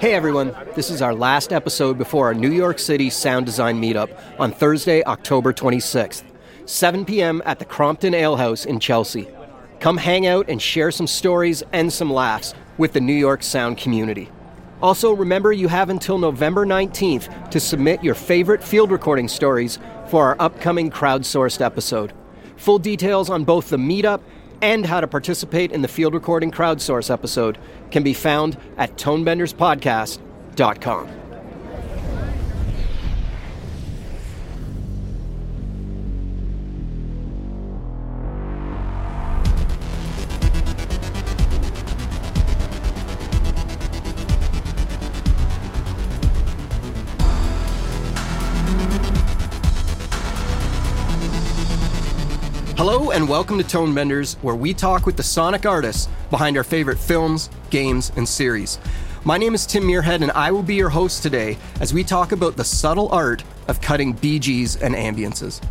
Hey everyone, this is our last episode before our New York City sound design meetup on Thursday, October 26th, 7 p.m. at the Crompton Ale House in Chelsea. Come hang out and share some stories and some laughs with the New York sound community. Also, remember you have until November 19th to submit your favorite field recording stories for our upcoming crowdsourced episode. Full details on both the meetup and how to participate in the field recording crowdsource episode can be found at tonebenderspodcast.com. welcome to Tonebenders, where we talk with the sonic artists behind our favorite films, games, and series. My name is Tim Muirhead, and I will be your host today as we talk about the subtle art of cutting BGs and ambiances.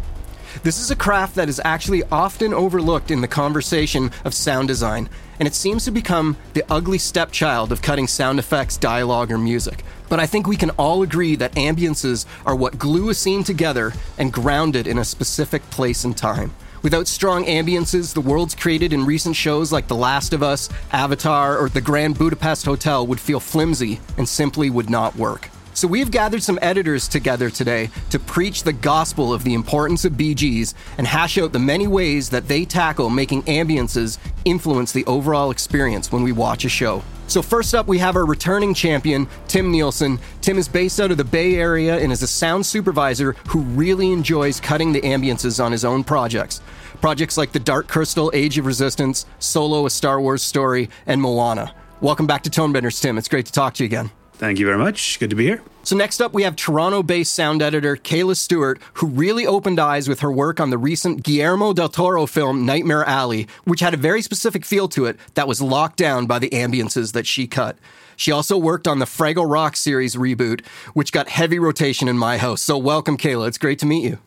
This is a craft that is actually often overlooked in the conversation of sound design, and it seems to become the ugly stepchild of cutting sound effects, dialogue, or music. But I think we can all agree that ambiances are what glue a scene together and ground it in a specific place and time. Without strong ambiances, the worlds created in recent shows like The Last of Us, Avatar, or The Grand Budapest Hotel would feel flimsy and simply would not work. So we've gathered some editors together today to preach the gospel of the importance of BGs and hash out the many ways that they tackle making ambiances influence the overall experience when we watch a show. So, first up, we have our returning champion, Tim Nielsen. Tim is based out of the Bay Area and is a sound supervisor who really enjoys cutting the ambiances on his own projects. Projects like The Dark Crystal, Age of Resistance, Solo, A Star Wars Story, and Moana. Welcome back to Tonebenders, Tim. It's great to talk to you again. Thank you very much. Good to be here. So, next up, we have Toronto based sound editor Kayla Stewart, who really opened eyes with her work on the recent Guillermo del Toro film Nightmare Alley, which had a very specific feel to it that was locked down by the ambiances that she cut. She also worked on the Fraggle Rock series reboot, which got heavy rotation in my house. So, welcome, Kayla. It's great to meet you.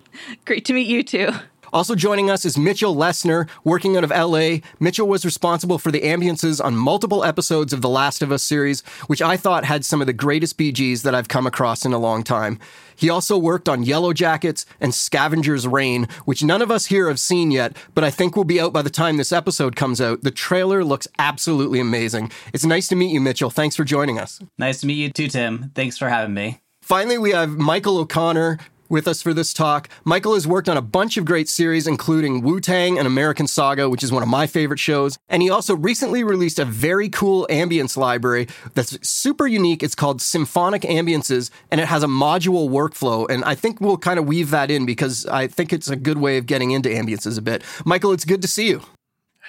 Great to meet you too. Also joining us is Mitchell Lestner, working out of LA. Mitchell was responsible for the ambiances on multiple episodes of the Last of Us series, which I thought had some of the greatest BGs that I've come across in a long time. He also worked on Yellowjackets and Scavenger's Reign, which none of us here have seen yet, but I think will be out by the time this episode comes out. The trailer looks absolutely amazing. It's nice to meet you, Mitchell. Thanks for joining us. Nice to meet you too, Tim. Thanks for having me. Finally, we have Michael O'Connor, with us for this talk. Michael has worked on a bunch of great series, including Wu-Tang: An American Saga, which is one of my favorite shows. And he also recently released a very cool ambience library that's super unique. It's called Symphonic Ambiances, and it has a module workflow. And I think we'll kind of weave that in because I think it's a good way of getting into ambiances a bit. Michael, it's good to see you.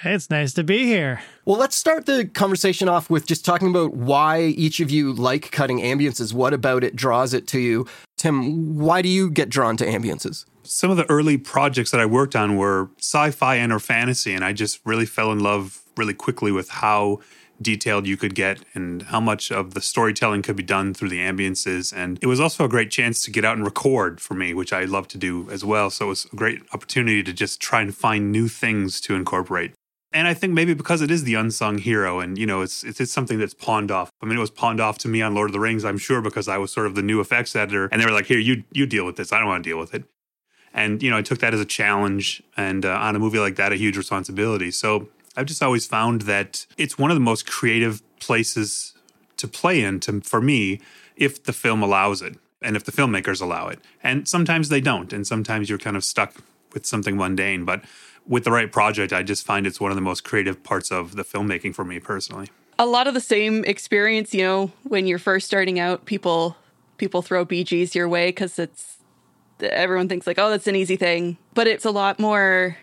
Hey, it's nice to be here. Well, let's start the conversation off with just talking about why each of you like cutting ambiances. What about it draws it to you? Tim, why do you get drawn to ambiances? Some of the early projects that I worked on were sci-fi and or fantasy, and I just really fell in love really quickly with how detailed you could get and how much of the storytelling could be done through the ambiances. And it was also a great chance to get out and record for me, which I love to do as well. So it was a great opportunity to just try and find new things to incorporate and I think maybe because it is the unsung hero, and you know, it's it's something that's pawned off. I mean, it was pawned off to me on Lord of the Rings, I'm sure, because I was sort of the new effects editor, and they were like, "Here, you you deal with this. I don't want to deal with it." And you know, I took that as a challenge, and uh, on a movie like that, a huge responsibility. So I've just always found that it's one of the most creative places to play in, to, for me, if the film allows it, and if the filmmakers allow it. And sometimes they don't, and sometimes you're kind of stuck with something mundane, but with the right project, I just find it's one of the most creative parts of the filmmaking for me personally. A lot of the same experience, you know, when you're first starting out, people people throw BGs your way because it's everyone thinks like, oh, that's an easy thing, but it's a lot more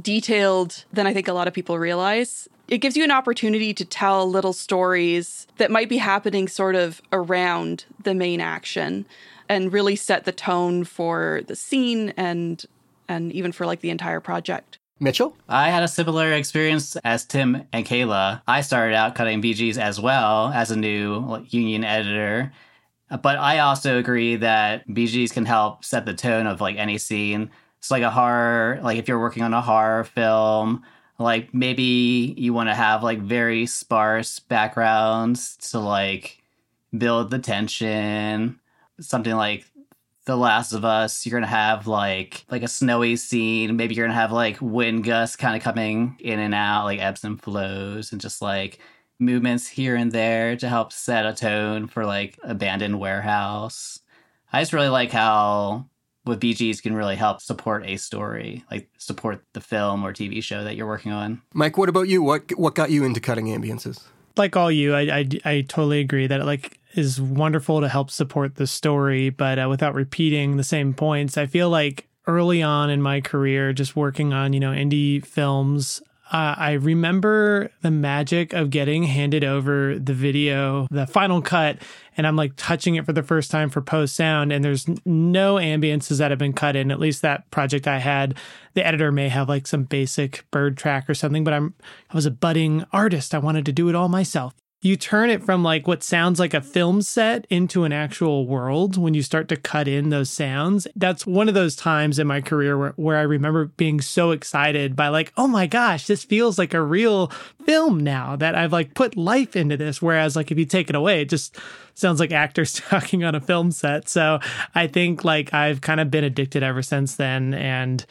detailed than I think a lot of people realize. It gives you an opportunity to tell little stories that might be happening sort of around the main action and really set the tone for the scene and and even for like the entire project. Mitchell? I had a similar experience as Tim and Kayla. I started out cutting BGs as well as a new union editor. But I also agree that BGs can help set the tone of like any scene. It's like a horror, like if you're working on a horror film, like maybe you want to have like very sparse backgrounds to like build the tension. Something like The Last of Us, you're gonna have like like a snowy scene. Maybe you're gonna have like wind gusts kind of coming in and out, like ebbs and flows, and just like movements here and there to help set a tone for like abandoned warehouse. I just really like how with BGs can really help support a story, like support the film or TV show that you're working on. Mike, what about you? What what got you into cutting ambiances? Like all you, I, I, I totally agree that like is wonderful to help support the story, but uh, without repeating the same points. I feel like early on in my career, just working on you know indie films, uh, I remember the magic of getting handed over the video, the final cut, and I'm like touching it for the first time for post sound, and there's no ambiances that have been cut in. At least that project I had, the editor may have like some basic bird track or something, but I'm I was a budding artist. I wanted to do it all myself you turn it from like what sounds like a film set into an actual world when you start to cut in those sounds. That's one of those times in my career where, where I remember being so excited by like, oh my gosh, this feels like a real film now that I've like put life into this. Whereas like if you take it away, it just sounds like actors talking on a film set. So I think like I've kind of been addicted ever since then. And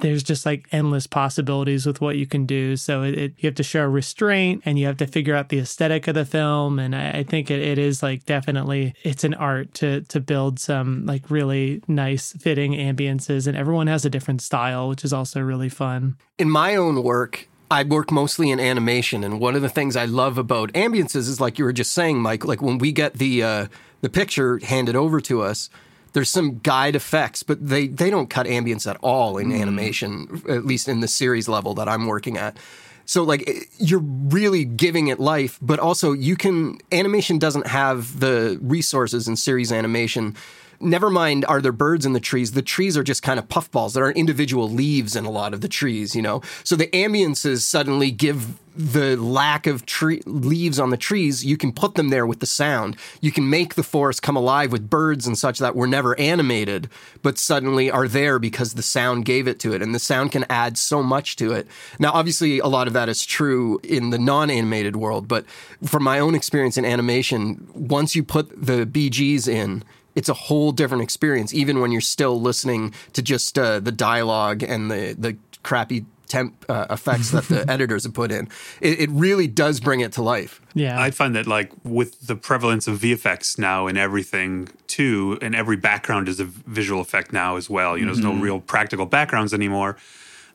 there's just like endless possibilities with what you can do. So it, it, you have to show restraint and you have to figure out the aesthetic of the film. And I, I think it, it is like definitely it's an art to to build some like really nice fitting ambiances. And everyone has a different style, which is also really fun. In my own work, I work mostly in animation, and one of the things I love about ambiances is like you were just saying, Mike. Like when we get the uh, the picture handed over to us, there's some guide effects, but they they don't cut ambience at all in mm. animation, at least in the series level that I'm working at. So like you're really giving it life, but also you can animation doesn't have the resources in series animation never mind are there birds in the trees? The trees are just kind of puffballs. There are individual leaves in a lot of the trees you know? So the ambiances suddenly give the lack of tree leaves on the trees. You can put them there with the sound. You can make the forest come alive with birds and such that were never animated but suddenly are there because the sound gave it to it and the sound can add so much to it. Now obviously a lot of that is true in the non-animated world but from my own experience in animation once you put the bgs in it's a whole different experience, even when you're still listening to just uh, the dialogue and the the crappy temp uh, effects that the editors have put in. It, it, really does bring it to life. Yeah, I find that like with the prevalence of VFX now and everything too, and every background is a visual effect now as well. You know, mm-hmm. there's no mm-hmm. real practical backgrounds anymore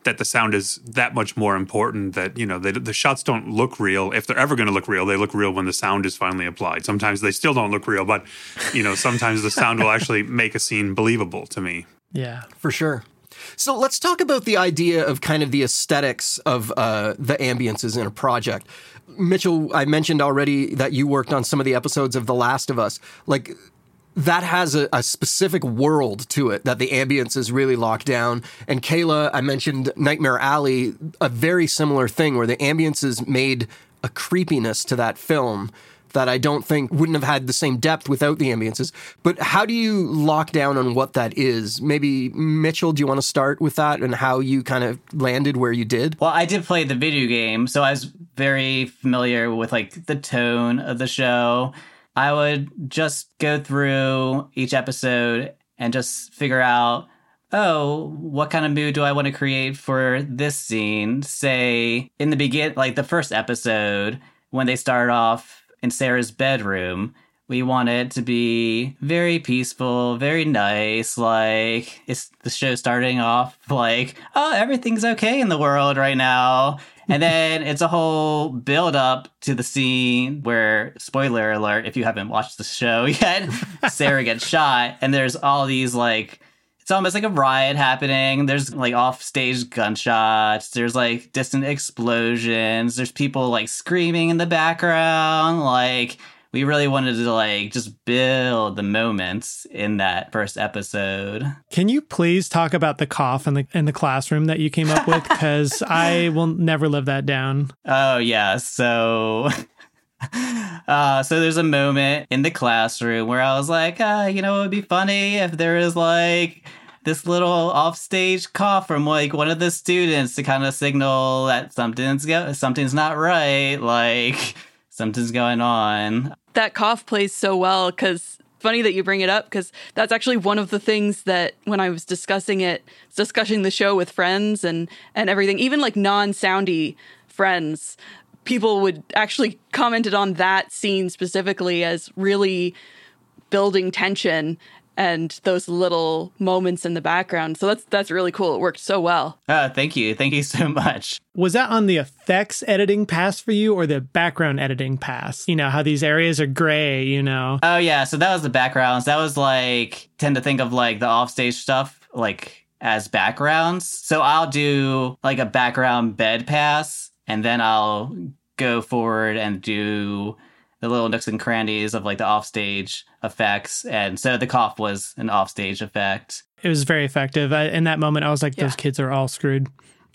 that the sound is that much more important that you know they, the shots don't look real. If they're ever going to look real they look real when the sound is finally applied. Sometimes they still don't look real but you know sometimes the sound will actually make a scene believable to me. Yeah. For sure. So let's talk about the idea of kind of the aesthetics of uh, the ambiances in a project. Mitchell, I mentioned already that you worked on some of the episodes of The Last of Us. Like that has a, a, specific world to it that the ambience is really locked down. And Kayla, I mentioned Nightmare Alley, a very similar thing where the ambiences made a creepiness to that film that I don't think wouldn't have had the same depth without the ambiences. But how do you lock down on what that is? Maybe Mitchell, do you want to start with that and how you kind of landed where you did? Well, I did play the video game, so I was very familiar with like the tone of the show I would just go through each episode and just figure out, oh, what kind of mood do I want to create for this scene? Say in the begin, like the first episode, when they start off in Sarah's bedroom, we want it to be very peaceful, very nice. Like it's the show starting off like, oh, everything's okay in the world right now and then it's a whole build up to the scene where, spoiler alert, if you haven't watched the show yet, Sarah gets shot, and there's all these like it's almost like a riot happening. There's like off stage gunshots. There's like distant explosions. There's people like screaming in the background. Like we really wanted to like just build the moments in that first episode. Can you please talk about the cough in the in the classroom that you came up with? Because I will never live that down. Oh yeah, so. Uh, so there's a moment in the classroom where I was like, uh, you know, it would be funny if there was like this little offstage cough from like one of the students to kind of signal that something's go- something's not right. Like, something's going on. That cough plays so well because funny that you bring it up because that's actually one of the things that when I was discussing it, discussing the show with friends and and everything, even like non-soundy friends, people would actually commented on that scene specifically as really building tension and those little moments in the background. So that's that's really cool. It worked so well. Oh, thank you. Thank you so much. Was that on the effects editing pass for you or the background editing pass? You know, how these areas are gray, you know. Oh yeah, so that was the backgrounds. That was like tend to think of like the offstage stuff like as backgrounds. So I'll do like a background bed pass and then I'll go forward and do the little nooks and crannies of like the offstage effects. And so the cough was an offstage effect. It was very effective. I, in that moment, I was like, those kids are all screwed.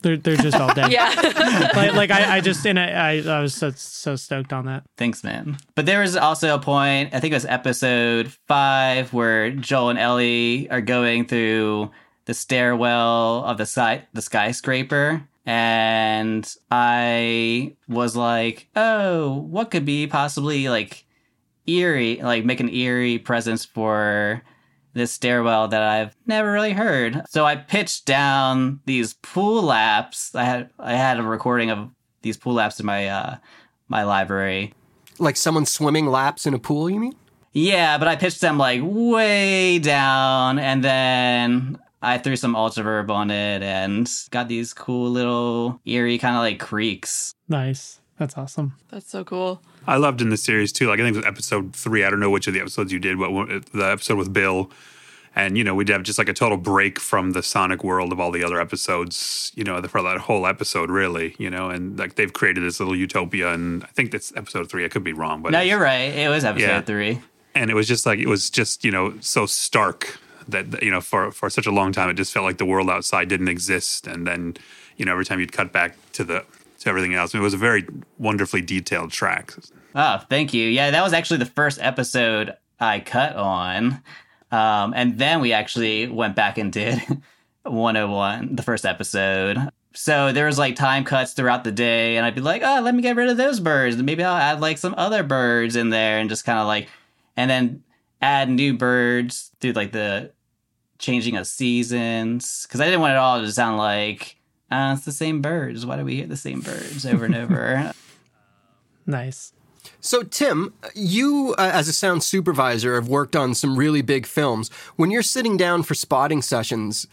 They're, they're just all dead. Yeah. like, like I, I just and I, I, I was so, so stoked on that. Thanks, man. But there was also a point, I think it was episode five, where Joel and Ellie are going through the stairwell of the sky, the skyscraper. And I was like, oh, what could be possibly like eerie, like make an eerie presence for this stairwell that I've never really heard. So I pitched down these pool laps. I had I had a recording of these pool laps in my uh my library. Like someone swimming laps in a pool, you mean? Yeah, but I pitched them like way down and then I threw some ultraverb on it and got these cool little eerie kind of like creaks. Nice. That's awesome. That's so cool. I loved in the series too. Like I think it was episode three. I don't know which of the episodes you did, but the episode with Bill, and you know we'd have just like a total break from the Sonic world of all the other episodes. You know, for that whole episode, really. You know, and like they've created this little utopia, and I think that's episode three. I could be wrong, but no, you're right. It was episode Yeah. three. and it was just like it was just you know so stark that you know for for such a long time it just felt like the world outside didn't exist, and then you know every time you'd cut back to the to everything else, it was a very wonderfully detailed track. Oh, thank you. Yeah, that was actually the first episode I cut on. Um, and then we actually went back and did 101, the first episode. So there was like time cuts throughout the day, and I'd be like, oh, let me get rid of those birds. Maybe I'll add like some other birds in there and just kind of like, and then add new birds through like the changing of seasons. Cause I didn't want it all to sound like, uh, it's the same birds. Why do we hear the same birds over and over? Nice. So, Tim, you uh, as a sound supervisor have worked on some really big films. When you're sitting down for spotting sessions,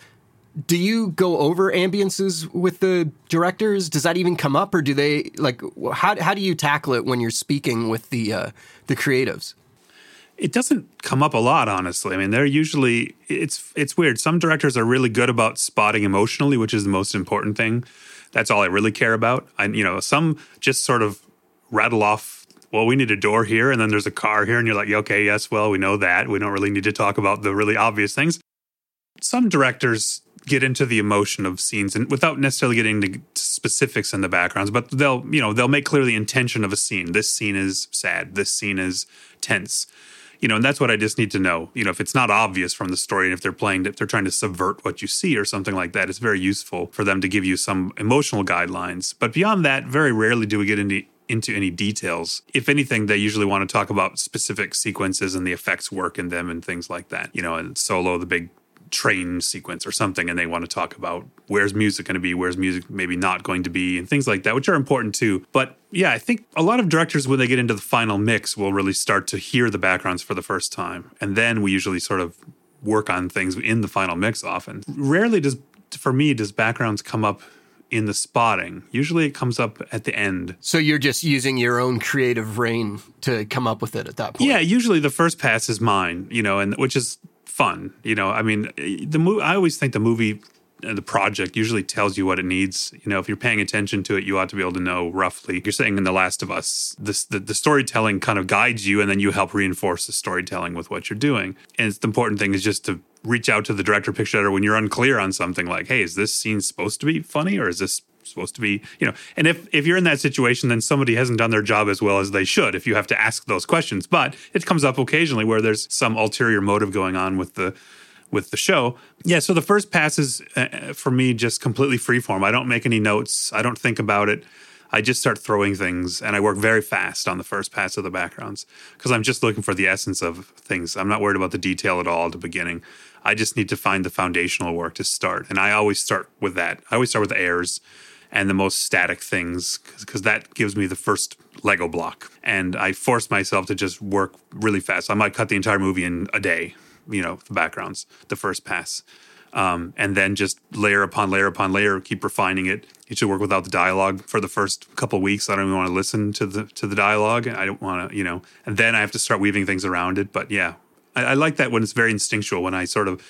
do you go over ambiances with the directors? Does that even come up, or do they like how how do you tackle it when you're speaking with the uh, the creatives? It doesn't come up a lot, honestly. I mean, they're usually it's it's weird. Some directors are really good about spotting emotionally, which is the most important thing. That's all I really care about. And you know, some just sort of rattle off. Well, we need a door here, and then there's a car here, and you're like, okay, yes, well, we know that. We don't really need to talk about the really obvious things. Some directors get into the emotion of scenes and without necessarily getting into specifics in the backgrounds but they'll you know they'll make clear the intention of a scene this scene is sad this scene is tense you know and that's what i just need to know you know if it's not obvious from the story and if they're playing if they're trying to subvert what you see or something like that it's very useful for them to give you some emotional guidelines but beyond that very rarely do we get into into any details. If anything, they usually want to talk about specific sequences and the effects work in them and things like that. You know, and solo, the big train sequence or something, and they want to talk about where's music going to be, where's music maybe not going to be, and things like that, which are important too. But yeah, I think a lot of directors, when they get into the final mix, will really start to hear the backgrounds for the first time. And then we usually sort of work on things in the final mix often. Rarely does, for me, does backgrounds come up in the spotting. Usually it comes up at the end. So you're just using your own creative rein to come up with it at that point. Yeah, usually the first pass is mine, you know, and which is fun. You know, I mean, the movie. I always think the movie, uh, the project, usually tells you what it needs. You know, if you're paying attention to it, you ought to be able to know roughly. You're saying in The Last of Us, this the, the storytelling kind of guides you, and then you help reinforce the storytelling with what you're doing. And the important thing is just to reach out to the director, picture editor when you're unclear on something. Like, hey, is this scene supposed to be funny, or is this supposed to be you know and if if you're in that situation then somebody hasn't done their job as well as they should if you have to ask those questions but it comes up occasionally where there's some ulterior motive going on with the with the show yeah so the first pass is uh, for me just completely freeform i don't make any notes i don't think about it I just start throwing things and I work very fast on the first pass of the backgrounds because I'm just looking for the essence of things. I'm not worried about the detail at all at the beginning. I just need to find the foundational work to start. And I always start with that. I always start with the airs and the most static things because that gives me the first Lego block. And I force myself to just work really fast. I might cut the entire movie in a day, you know, the backgrounds, the first pass. Um, and then just layer upon layer upon layer, keep refining it. You should work without the dialogue for the first couple weeks. I don't even want to listen to the to the dialogue. I don't want to, you know. And then I have to start weaving things around it. But yeah, I, I like that when it's very instinctual. When I sort of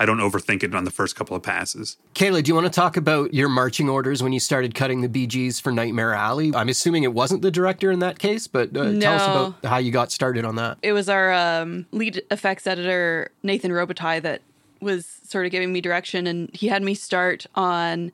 I don't overthink it on the first couple of passes. Kayla, do you want to talk about your marching orders when you started cutting the BGs for Nightmare Alley? I'm assuming it wasn't the director in that case, but uh, No. tell us about how you got started on that. It was our um, lead effects editor, Nathan Robitaille, that was sort of giving me direction, and he had me start on.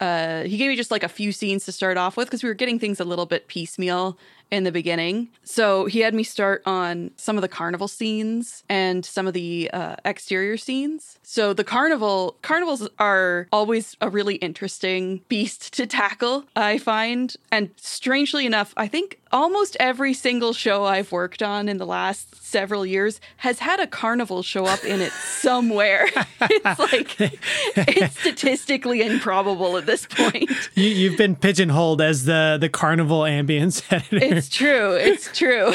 Uh, he gave me just like a few scenes to start off with because we were getting things a little bit piecemeal in the beginning. So he had me start on some of the carnival scenes and some of the uh, exterior scenes. So the carnival carnivals are always a really interesting beast to tackle, I find. And strangely enough, I think almost every single show I've worked on in the last several years has had a carnival show up in it somewhere. it's like it's statistically improbable at this point. You, you've been pigeonholed as the the carnival ambience editor. It's true. It's true.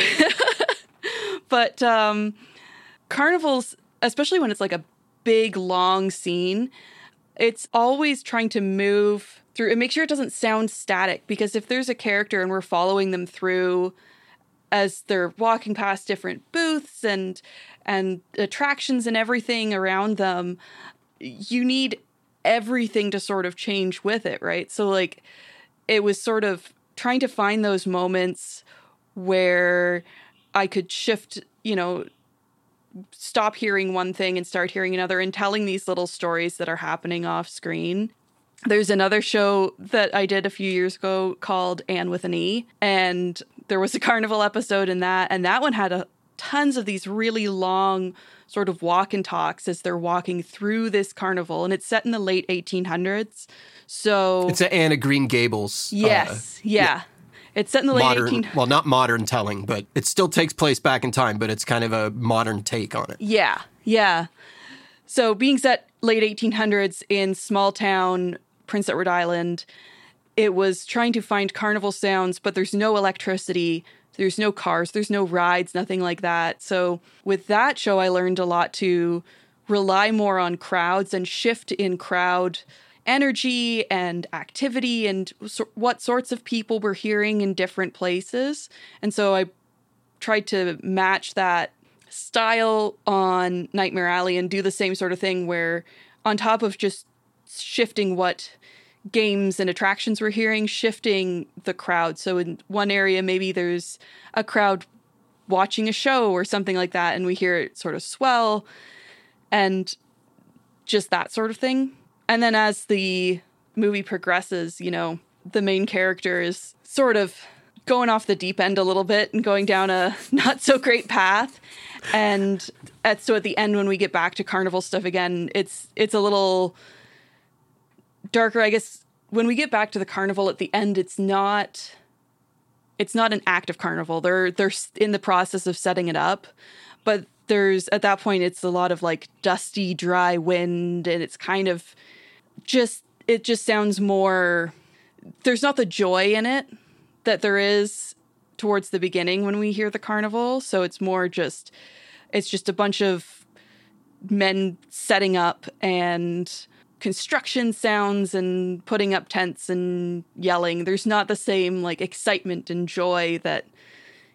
but um, carnivals, especially when it's like a big, long scene, it's always trying to move through and make sure it doesn't sound static. Because if there's a character and we're following them through as they're walking past different booths and and attractions and everything around them, you need everything to sort of change with it, right? So like it was sort of trying to find those moments where I could shift, you know, stop hearing one thing and start hearing another and telling these little stories that are happening off screen. There's another show that I did a few years ago called Anne with an E, and there was a carnival episode in that, and that one had a, tons of these really long sort of walk and talks as they're walking through this carnival, and it's set in the late 1800s. So It's an Anne of Green Gables. uh, yes, yeah. It's set in the late modern, 18 well, not modern telling, but it still takes place back in time, but it's kind of a modern take on it. Yeah, yeah. So being set late 1800s in small town Prince Edward Island, it was trying to find carnival sounds, but there's no electricity, there's no cars, there's no rides, nothing like that. So with that show, I learned a lot to rely more on crowds and shift in crowd energy and activity and so- what sorts of people we're hearing in different places. And so I tried to match that style on Nightmare Alley and do the same sort of thing where on top of just shifting what games and attractions we're hearing, shifting the crowd. So in one area maybe there's a crowd watching a show or something like that and we hear it sort of swell and just that sort of thing. And then as the movie progresses, you know, the main character is sort of going off the deep end a little bit and going down a not so great path. And at so at the end when we get back to carnival stuff again, it's it's a little darker. I guess when we get back to the carnival at the end, it's not it's not an active carnival. They're they're in the process of setting it up, but there's at that point it's a lot of like dusty, dry wind, and it's kind of just it just sounds more. There's not the joy in it that there is towards the beginning when we hear the carnival. So it's more just it's just a bunch of men setting up and construction sounds and putting up tents and yelling. There's not the same like excitement and joy that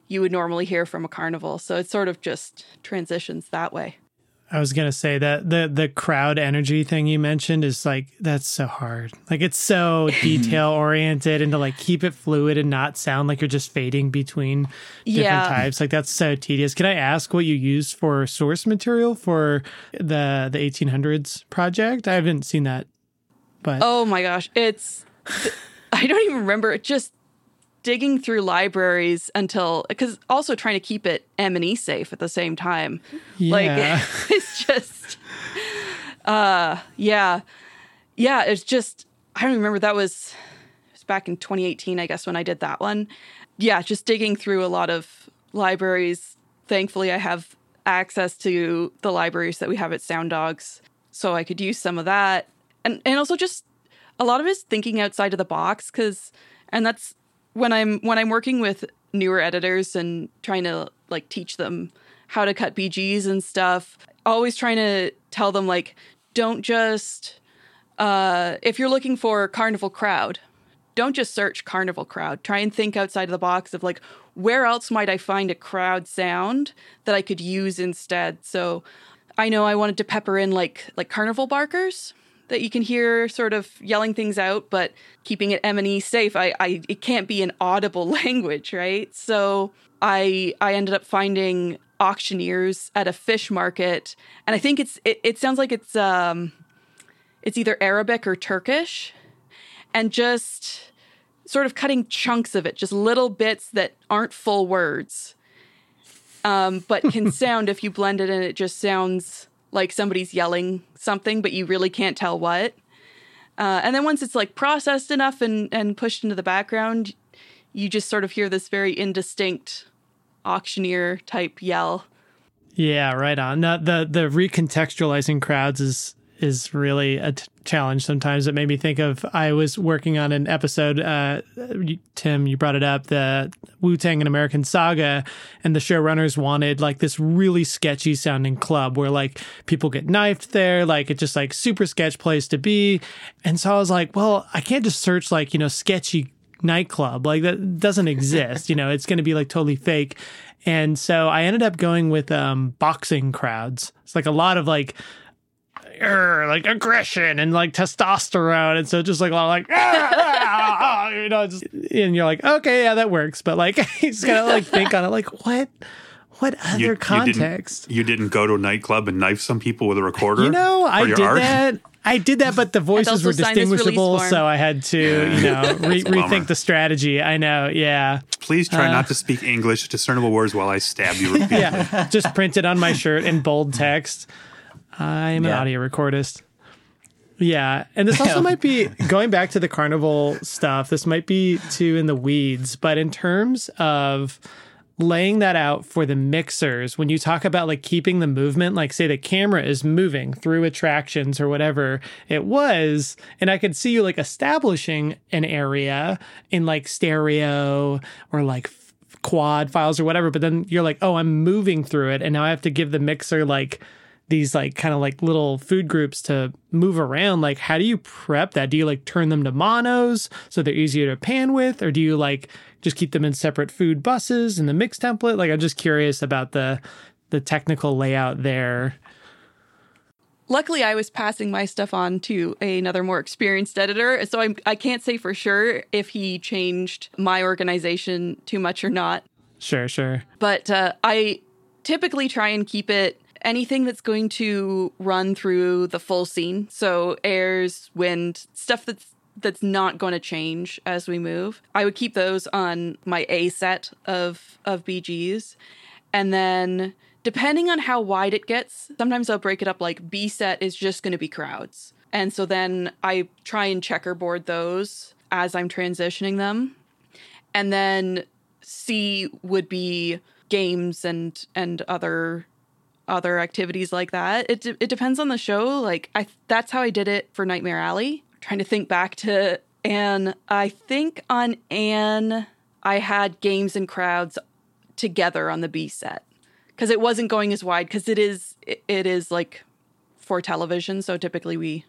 you would normally hear from a carnival. So it sort of just transitions that way. I was gonna say that the the crowd energy thing you mentioned is like that's so hard. Like it's so detail oriented and to like keep it fluid and not sound like you're just fading between different Yeah. types. Like that's so tedious. Can I ask what you used for source material for the the 1800s project? I haven't seen that, but Oh my gosh, it's I don't even remember it just digging through libraries until because also trying to keep it M and E safe at the same time. yeah. Like it's just uh yeah. Yeah, it's just I don't remember that was it was back in 2018, I guess, when I did that one. Yeah, just digging through a lot of libraries. Thankfully, I have access to the libraries that we have at Sound Dogs, so I could use some of that. And and also just a lot of it is thinking outside of the box because and that's when I'm when I'm working with newer editors and trying to like teach them how to cut BGs and stuff. Always trying to tell them like don't just uh if you're looking for carnival crowd, don't just search carnival crowd. Try and think outside of the box of like where else might I find a crowd sound that I could use instead. So I know I wanted to pepper in like like carnival barkers that you can hear sort of yelling things out, but keeping it M&E safe. I, I it can't be an audible language, right? So I I ended up finding auctioneers at a fish market, and I think it's it, it sounds like it's um it's either Arabic or Turkish, and just sort of cutting chunks of it, just little bits that aren't full words, um, but can sound if you blend it and it just sounds like somebody's yelling something, but you really can't tell what. Uh, and then once it's like processed enough and, and pushed into the background, you just sort of hear this very indistinct auctioneer type yell. Yeah, right on. the the recontextualizing crowds is is really a t- challenge sometimes. It made me think of I was working on an episode. Uh, Tim, you brought it up the Wu-Tang: An American Saga, and the showrunners wanted like this really sketchy sounding club where like people get knifed there, like it's just like super sketch place to be. And so I was like, well, I can't just search like you know sketchy nightclub like that doesn't exist. you know, it's going to be like totally fake. And so I ended up going with um, boxing crowds. It's like a lot of like like aggression and like testosterone, and so just like a lot of like ah, you know, just, and you're like, okay, yeah, that works, but like you just gotta like think on it, like what. What other you, context? You didn't, you didn't, go to a nightclub and knife some people with a recorder? You know, I did art? that. I did that, but the voices were distinguishable, so I had to, you know, re- rethink the strategy. I know, yeah. Please try uh, not to speak English discernible words while I stab you repeatedly. yeah, just print it on my shirt in bold text. I'm yeah. an audio recordist. Yeah, and this also might be going back to the carnival stuff. This might be too in the weeds, but in terms of laying that out for the mixers, when you talk about like keeping the movement, like say the camera is moving through attractions or whatever it was, and I could see you like establishing an area in like stereo or like quad files or whatever, but then you're like, oh, I'm moving through it, and now I have to give the mixer like these like kind of like little food groups to move around like how do you prep that? Do you like turn them to monos so they're easier to pan with? Or do you like just keep them in separate food buses in the mix template? Like i'm just curious about the the technical layout there. Luckily i was passing my stuff on to another more experienced editor so I'm, i can't say for sure if he changed my organization too much or not. Sure sure. But uh, i typically try and keep it anything that's going to run through the full scene. So airs, wind, stuff that's that's not going to change as we move. I would keep those on my A set of of BGs. And then depending on how wide it gets, sometimes I'll break it up like B set is just going to be crowds. And so then I try and checkerboard those as I'm transitioning them. And then C would be games and and other other activities like that. It it depends on the show. Like I that's how I did it for Nightmare Alley. I'm trying to think back to Anne. I think on Anne I had games and crowds together on the B set because it wasn't going as wide because it is it, it is like for television. So typically we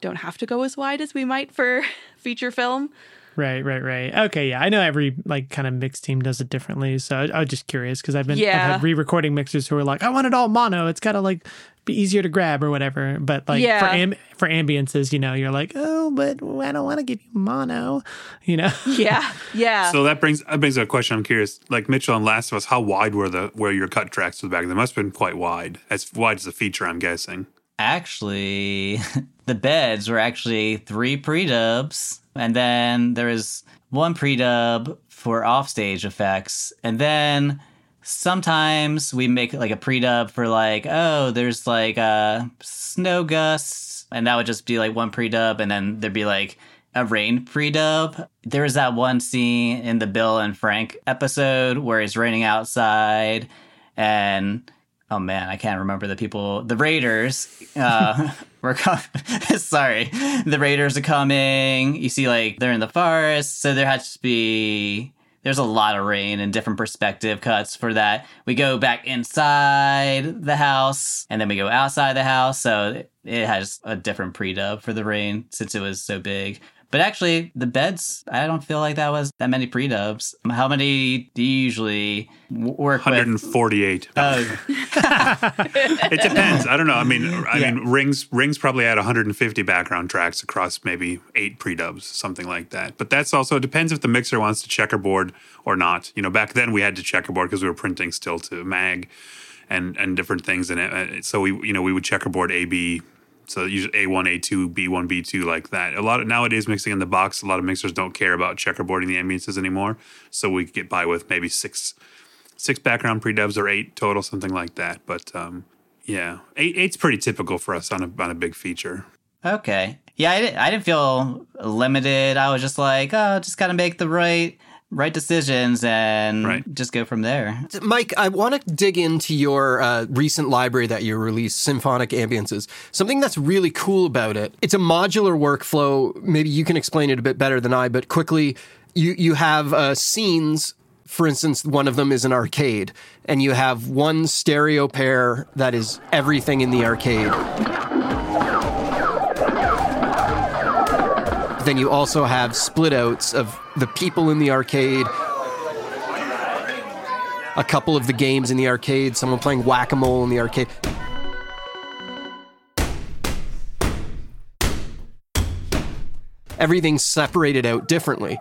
don't have to go as wide as we might for feature film. Right, right, right. Okay, yeah, I know every like kind of mix team does it differently, so I, I was just curious because I've been yeah. I've had re-recording mixers who are like, I want it all mono. It's got to like be easier to grab or whatever. But like yeah. for am- for ambiances, you know, you're like, oh, but I don't want to give you mono, you know. Yeah, yeah. So that brings that brings up a question. I'm curious, like Mitchell and Last of Us, how wide were the where your cut tracks to the back? They must have been quite wide, as wide as the feature, I'm guessing. Actually, the beds were actually three pre-dubs and then there is one pre-dub for offstage effects, and then sometimes we make like a pre-dub for like oh there's like uh snow gusts and that would just be like one pre-dub and then there'd be like a rain pre-dub. There was that one scene in the Bill and Frank episode where it's raining outside and oh man, I can't remember the people. The Raiders uh, were coming. sorry, the Raiders are coming. You see, like they're in the forest, so there has to be. There's a lot of rain and different perspective cuts for that. We go back inside the house and then we go outside the house. So it has a different pre dub for the rain since it was so big. But actually, the beds, I don't feel like that was that many pre dubs. How many do you usually work 148. with? Oh, it depends. I don't know. I mean, I yeah. mean, Rings Rings probably had 150 background tracks across maybe eight pre dubs, something like that. But that's also it depends if the mixer wants to checkerboard or not. You know, back then we had to checkerboard because we were printing still to mag and and different things in it. Uh, so we you know we would checkerboard A B so usually A1, A2, B1, B2 like that. A lot of nowadays mixing in the box, a lot of mixers don't care about checkerboarding the ambiances anymore. So we get by with maybe six six background pre-dubs or eight total, something like that. But um, yeah, eight, eight's pretty typical for us on a on a big feature. Okay. Yeah, I didn't, I didn't feel limited. I was just like, oh, just gotta make the right right decisions and right. just go from there. Mike, I want to dig into your uh, recent library that you released, Symphonic Ambiances. Something that's really cool about it. It's a modular workflow. Maybe you can explain it a bit better than I, but quickly, you you have uh, scenes. For instance, one of them is an arcade, and you have one stereo pair that is everything in the arcade. Then you also have split outs of the people in the arcade, a couple of the games in the arcade, someone playing whack a mole in the arcade. Everything's separated out differently.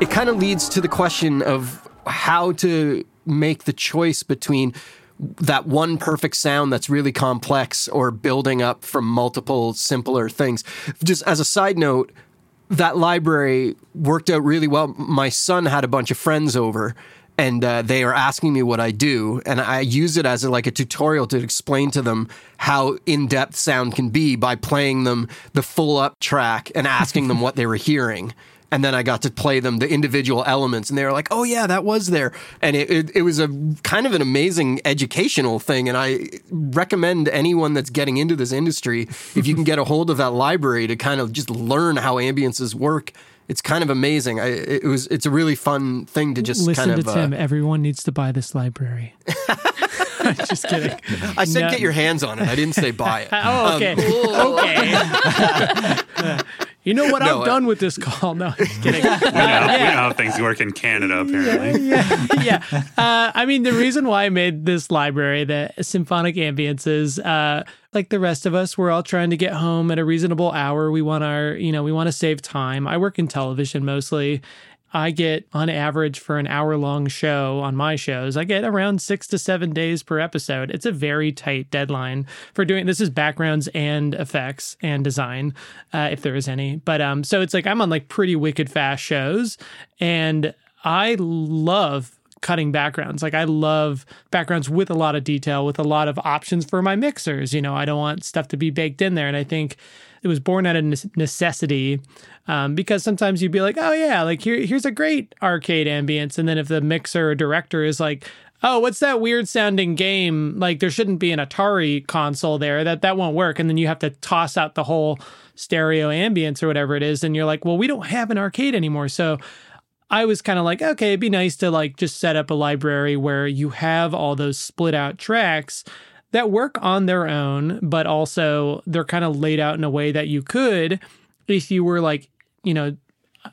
It kind of leads to the question of how to make the choice between that one perfect sound that's really complex or building up from multiple simpler things. Just as a side note, that library worked out really well. My son had a bunch of friends over and uh, they are asking me what I do, and I use it as a, like a tutorial to explain to them how in depth sound can be by playing them the full up track and asking them what they were hearing and then I got to play them the individual elements, and they were like, "Oh yeah, that was there," and it, it, it was a kind of an amazing educational thing. And I recommend anyone that's getting into this industry, if you can get a hold of that library to kind of just learn how ambiances work. It's kind of amazing. I, it was. It's a really fun thing to just listen kind of, to Tim. Uh, Everyone needs to buy this library. just kidding. I said no. get your hands on it. I didn't say buy it. oh, okay. Um, okay. You know what? No, I'm uh, done with this call. No, just kidding. we, know, yeah. we know how things work in Canada, apparently. Yeah, yeah. yeah. Uh, I mean, the reason why I made this library, the symphonic ambiances, uh, like the rest of us, we're all trying to get home at a reasonable hour. We want our, you know, we want to save time. I work in television mostly, I get on average for an hour long show on my shows, I get around six to seven days per episode. It's a very tight deadline for doing this is backgrounds and effects and design, uh, if there is any. But um, so it's like I'm on like pretty wicked fast shows, and I love cutting backgrounds. Like I love backgrounds with a lot of detail, with a lot of options for my mixers. You know, I don't want stuff to be baked in there, and I think it was born out of necessity um, because sometimes you'd be like, oh yeah, like here here's a great arcade ambience, and then if the mixer or director is like, oh, what's that weird sounding game? Like there shouldn't be an Atari console there. That that won't work. And then you have to toss out the whole stereo ambience or whatever it is. And you're like, well, we don't have an arcade anymore. So I was kind of like, okay, it'd be nice to like just set up a library where you have all those split out tracks that work on their own, but also they're kind of laid out in a way that you could, if you were like, you know,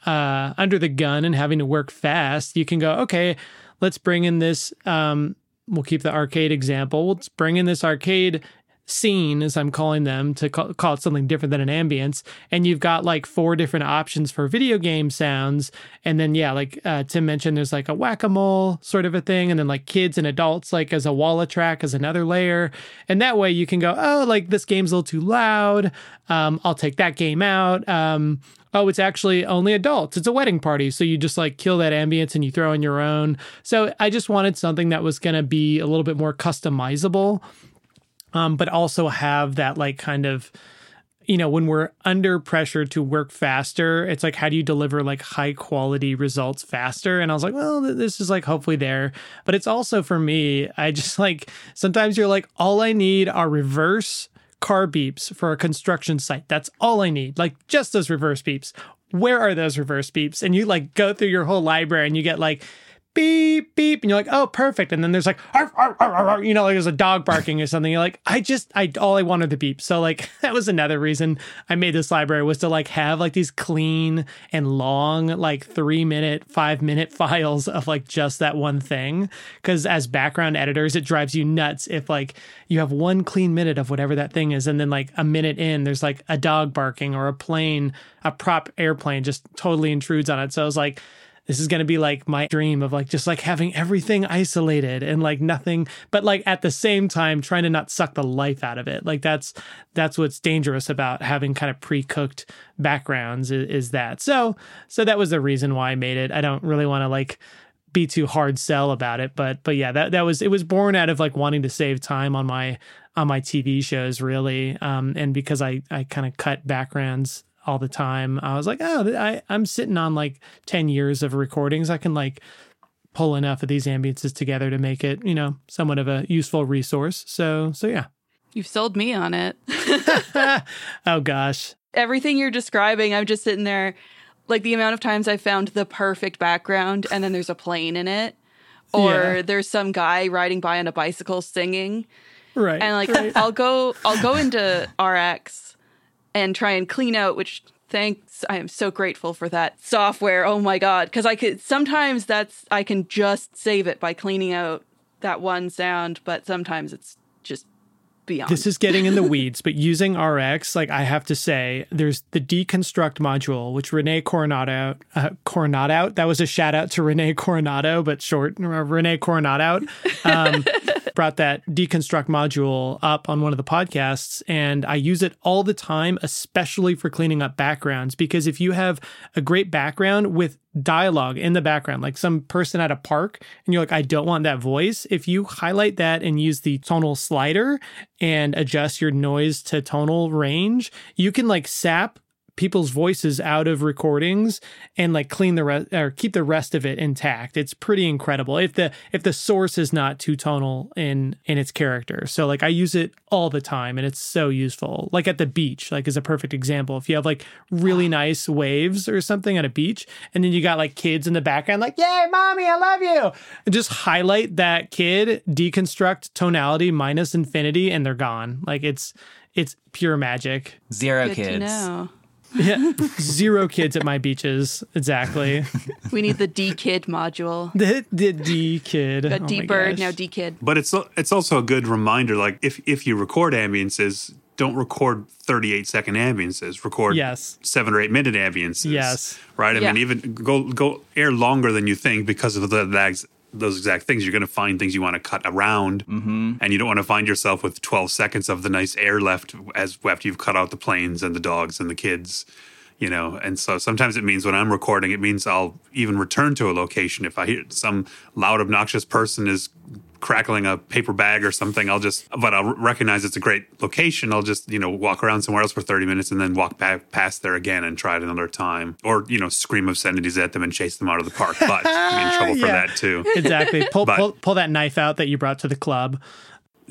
uh, under the gun and having to work fast, you can go, okay, let's bring in this. Um, we'll keep the arcade example. Let's bring in this arcade scene, as I'm calling them, to call, call, it something different than an ambience. And you've got like four different options for video game sounds. And then, yeah, like uh, Tim mentioned, there's like a whack a mole sort of a thing. And then like kids and adults, like as a walla track, as another layer. And that way you can go, oh, like this game's a little too loud. Um, I'll take that game out. Um, oh, it's actually only adults. It's a wedding party. So you just like kill that ambience and you throw in your own. So I just wanted something that was going to be a little bit more customizable, um, but also have that like kind of, you know, when we're under pressure to work faster, it's like, how do you deliver like high quality results faster? And I was like, well, this is like hopefully there. But it's also for me, I just like sometimes you're like, all I need are reverse car beeps for a construction site. That's all I need. Like just those reverse beeps. Where are those reverse beeps? And you like go through your whole library and you get like beep beep and you're like oh perfect. And then there's like arf, arf, arf, you know like there's a dog barking or something. You're like i just i all i wanted the beep. So like that was another reason i made this library was to like have like these clean and long like three minute five minute files of like just that one thing. Because as background editors it drives you nuts if like you have one clean minute of whatever that thing is and then like a minute in there's like a dog barking or a plane a prop airplane just totally intrudes on it. So i was like this is going to be like my dream of like just like having everything isolated and like nothing but like at the same time trying to not suck the life out of it. Like that's that's what's dangerous about having kind of pre-cooked backgrounds is, is that. So so that was the reason why i made it. I don't really want to like be too hard sell about it but but yeah that that was it was born out of like wanting to save time on my on my tv shows really um and because i i kind of cut backgrounds all the time. I was like, oh, I, I'm sitting on like 10 years of recordings. I can like pull enough of these ambiances together to make it, you know, somewhat of a useful resource. So, so yeah. You've sold me on it. oh gosh. Everything you're describing, I'm just sitting there like the amount of times I found the perfect background and then there's a plane in it or yeah. there's some guy riding by on a bicycle singing. Right. And like right. I'll go I'll go into RX and try and clean out, which thanks i am so grateful for that software. Oh my god. Because i could sometimes that's i can just save it by cleaning out that one sound but sometimes it's beyond this is getting in the weeds but using rx like i have to say there's the deconstruct module which renee coronado uh, coronado that was a shout out to renee coronado but short uh, renee coronado um, brought that deconstruct module up on one of the podcasts, and I use it all the time, especially for cleaning up backgrounds. Because if you have a great background with dialogue in the background, like some person at a park, and you're like, I don't want that voice, if you highlight that and use the tonal slider and adjust your noise to tonal range, you can like sap people's voices out of recordings and like clean the rest or keep the rest of it intact. It's pretty incredible if the if the source is not too tonal in in its character. So like I use it all the time and it's so useful. Like at the beach, like is a perfect example. If you have like really nice waves or something at a beach and then you got like kids in the background like, "Yay, mommy, I love you." And just highlight that kid, deconstruct tonality minus infinity and they're gone. Like it's it's pure magic. Zero Good kids. Yeah, zero kids at my beaches. Exactly. We need the D kid module. The the D kid. Got oh D bird now D kid. But it's it's also a good reminder. Like if if you record ambiances, don't record 38 second ambiances. Record yes. seven or eight minute ambiances. Yes. Right. I Yeah. mean, even go go air longer than you think because of the that, those exact things. You're going to find things you want to cut around, mm-hmm. and you don't want to find yourself with 12 seconds of the nice air left as after you've cut out the planes and the dogs and the kids. You know, and so sometimes it means when I'm recording, it means I'll even return to a location if I hear some loud, obnoxious person is crackling a paper bag or something. I'll just, but I'll recognize it's a great location. I'll just, you know, walk around somewhere else for 30 minutes and then walk back past there again and try it another time. Or, you know, scream obscenities at them and chase them out of the park. But I'm in trouble for that too. Exactly. Pull, But- pull pull that knife out that you brought to the club.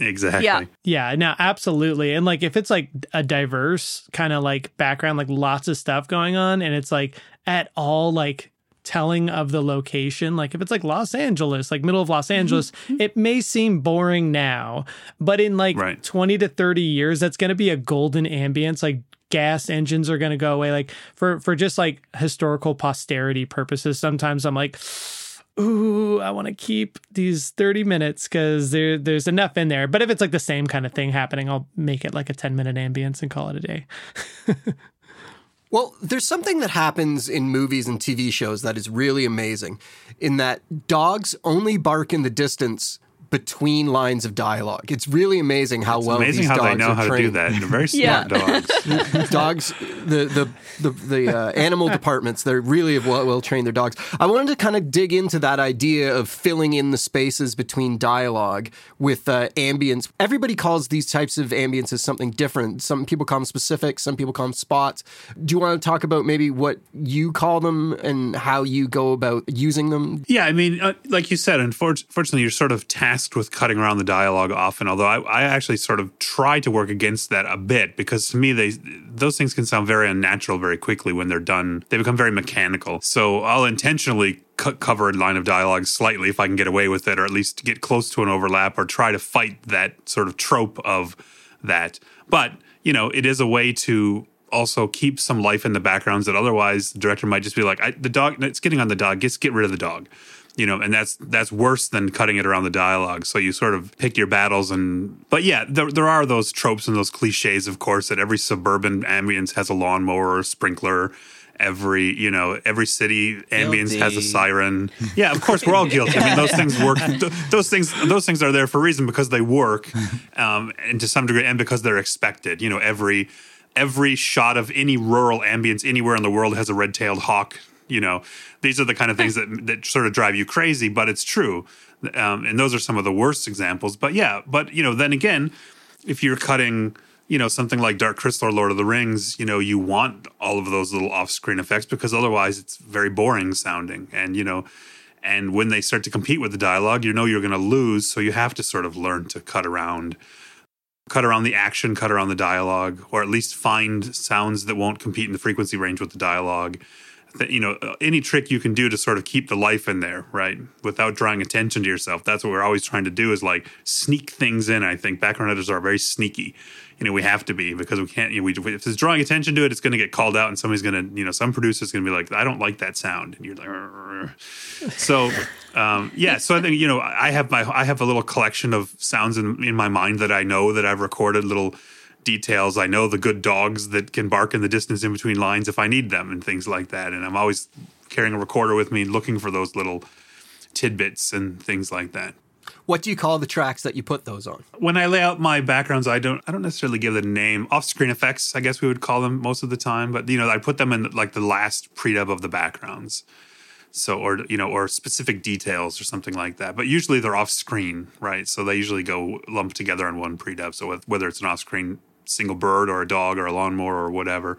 Exactly. Yeah. Yeah, no, absolutely. And like if it's like a diverse kind of like background, like lots of stuff going on, and it's like at all like telling of the location, like if it's like Los Angeles, like middle of Los mm-hmm. Angeles, mm-hmm. it may seem boring now, but in like Right. 20 to 30 years, that's going to be a golden ambience. Like gas engines are going to go away. Like for, for just like historical posterity purposes, sometimes I'm like, ooh, I want to keep these 30 minutes because there, there's enough in there. But if it's like the same kind of thing happening, I'll make it like a 10 minute ambience and call it a day. Well, there's something that happens in movies and TV shows that is really amazing in that dogs only bark in the distance between lines of dialogue. It's really amazing how It's well amazing these how dogs they know are how to do trained. that. They're very Yeah. smart dogs. dogs, the the the, the uh, animal departments, they're really well, well trained. Their dogs. I wanted to kind of dig into that idea of filling in the spaces between dialogue with uh, ambience. Everybody calls these types of ambiences something different. Some people call them specific. Some people call them spots. Do you want to talk about maybe what you call them and how you go about using them? Yeah, I mean, uh, like you said, unfortunately, you're sort of tasked with cutting around the dialogue often. Although I, I actually sort of try to work against that a bit because to me, they those things can sound very unnatural very quickly when they're done. They become very mechanical. So I'll intentionally cut, cover a line of dialogue slightly if I can get away with it, or at least get close to an overlap, or try to fight that sort of trope of that. But you know, it is a way to also keep some life in the backgrounds that otherwise the director might just be like, the dog, it's getting on the dog, just get rid of the dog. You know, and that's that's worse than cutting it around the dialogue. So you sort of pick your battles, and but yeah, there there are those tropes and those cliches, of course, that every suburban ambience has a lawnmower or a sprinkler. Every you know, every city ambience has a siren. Yeah, of course, we're all guilty. I mean, those things work. th- those things, those things are there for a reason because they work, um, and to some degree, and because they're expected. You know, every every shot of any rural ambience anywhere in the world has a red-tailed hawk. You know, these are the kind of things that that sort of drive you crazy, but it's true. Um, and those are some of the worst examples. But yeah, but you know, then again, if you're cutting, you know, something like Dark Crystal or Lord of the Rings, you know, you want all of those little off-screen effects because otherwise it's very boring sounding. And you know, and when they start to compete with the dialogue, you know you're going to lose, so you have to sort of learn to cut around cut around the action, cut around the dialogue, or at least find sounds that won't compete in the frequency range with the dialogue. That you know, uh, any trick you can do to sort of keep the life in there, right, without drawing attention to yourself. That's what we're always trying to do is like sneak things in. I think background editors are very sneaky. You know, we have to be because we can't. You know, we, if it's drawing attention to it, it's going to get called out, and somebody's going to, you know, some producer's going to be like, "I don't like that sound," and you're like, "Rrr." so um, yeah. So I think you know, I have my I have a little collection of sounds in in my mind that I know that I've recorded little details. I know the good dogs that can bark in the distance in between lines if I need them and things like that. And I'm always carrying a recorder with me, looking for those little tidbits and things like that. What do you call the tracks that you put those on? When I lay out my backgrounds, I don't I don't necessarily give the name. Off-screen effects, I guess we would call them most of the time, but you know, I put them in like the last pre-dub of the backgrounds. So or you know, or specific details or something like that. But usually they're off-screen, right? So they usually go lumped together in one pre-dub. So whether it's an off-screen single bird or a dog or a lawnmower or whatever,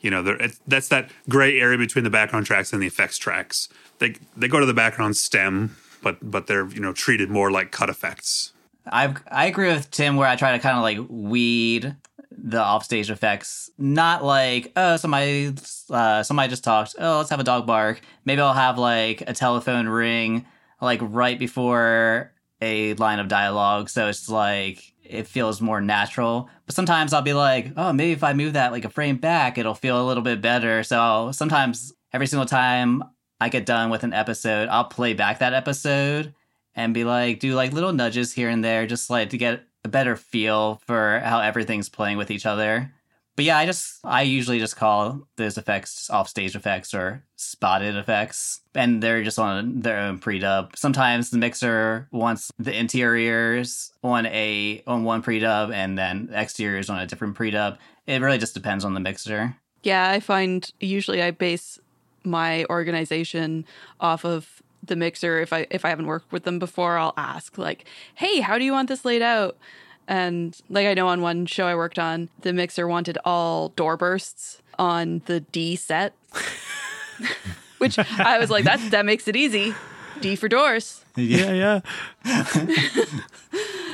you know, it's, that's that gray area between the background tracks and the effects tracks. They they go to the background stem, but but they're you know treated more like cut effects. I I agree with Tim where I try to kind of like weed the offstage effects. Not like oh somebody uh, somebody just talked. Oh let's have a dog bark. Maybe I'll have like a telephone ring like right before a line of dialogue, so it's like it feels more natural. But sometimes I'll be like, oh maybe if I move that like a frame back, it'll feel a little bit better. So sometimes every single time I get done with an episode, I'll play back that episode and be like do like little nudges here and there just like to get a better feel for how everything's playing with each other but yeah i just i usually just call those effects off stage effects or spotted effects and they're just on their own pre-dub sometimes the mixer wants the interiors on a on one pre-dub and then exteriors on a different pre-dub it really just depends on the mixer Yeah, I find usually I base my organization off of the mixer. If I if I haven't worked with them before, I'll ask like, "Hey, how do you want this laid out?" And like I know on one show I worked on, the mixer wanted all door bursts on the D set, which I was like, "That that makes it easy." D for doors. Yeah, yeah.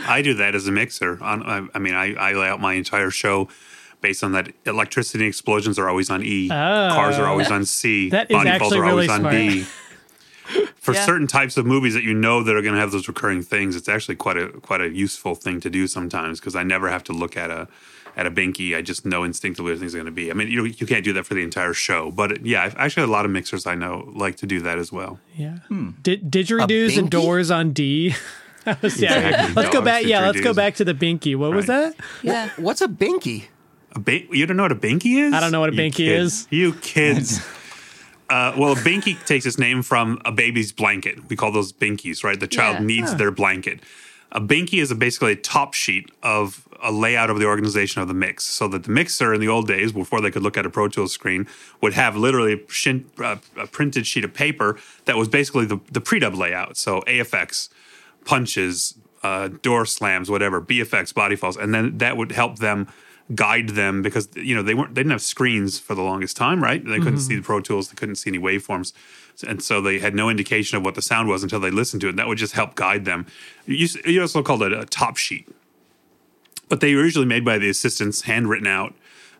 I do that as a mixer. I, I mean, I, I lay out my entire show based on that. Electricity explosions are always on E. Ah. Cars are always on C. That is Body falls actually are always really on B. For Yeah. certain types of movies that you know that are going to have those recurring things, it's actually quite a quite a useful thing to do sometimes because I never have to look at a at a binky, I just know instinctively what things are going to be. I mean, you you can't do that for the entire show, but yeah, I've- actually a lot of mixers I know like to do that as well. Yeah. Hmm. Di- didgeridoos and doors on D. Yeah. Exactly. Let's go back. Yeah, let's go back to the binky. What was that? Yeah. What's a binky? A ba- you don't know what a binky is? I don't know what a You binky kids. is. You kids. uh, well, a binky takes its name from a baby's blanket. We call those binkies, right? The child Yeah. needs their blanket. A binky is a basically a top sheet of a layout of the organization of the mix. So that the mixer in the old days, before they could look at a Pro Tools screen, would have literally uh, a printed sheet of paper that was basically the, the pre-dub layout. So AFX, punches, uh, door slams, whatever, BFX, body falls, and then that would help them guide them because you know they weren't they didn't have screens for the longest time, right? They couldn't mm-hmm. see the Pro Tools, they couldn't see any waveforms, and so they had no indication of what the sound was until they listened to it. And that would just help guide them. You, you also called it a top sheet, but they were usually made by the assistants, handwritten out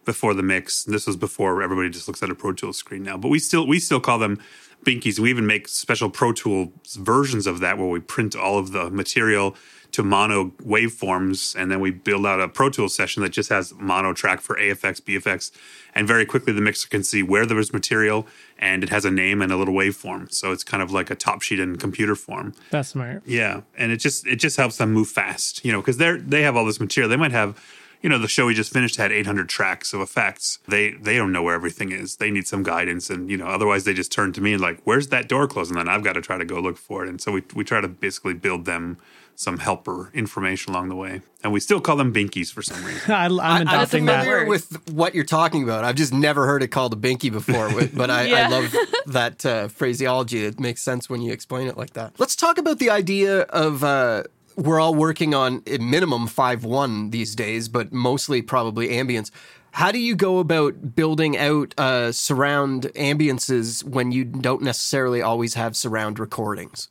before the mix. This was before everybody just looks at a Pro Tools screen now. But we still we still call them binkies. We even make special Pro Tools versions of that where we print all of the material to mono waveforms, and then we build out a Pro Tools session that just has mono track for AFX, BFX, and very quickly the mixer can see where there was material, and it has a name and a little waveform. So it's kind of like a top sheet in computer form. That's smart. Yeah, and it just it just helps them move fast, you know, because they're they have all this material. They might have, you know, the show we just finished had 800 tracks of effects. They they don't know where everything is. They need some guidance, and you know, otherwise they just turn to me and like, "Where's that door closed?" And then I've got to try to go look for it. And so we we try to basically build them some helper information along the way, and we still call them binkies for some reason. I, I'm I'm adopting that. familiar with what you're talking about. I've just never heard it called a binky before, but I, I love that uh, phraseology. It makes sense when you explain it like that. Let's talk about the idea of uh, we're all working on a minimum five one these days, but mostly probably ambience. How do you go about building out uh, surround ambiences when you don't necessarily always have surround recordings?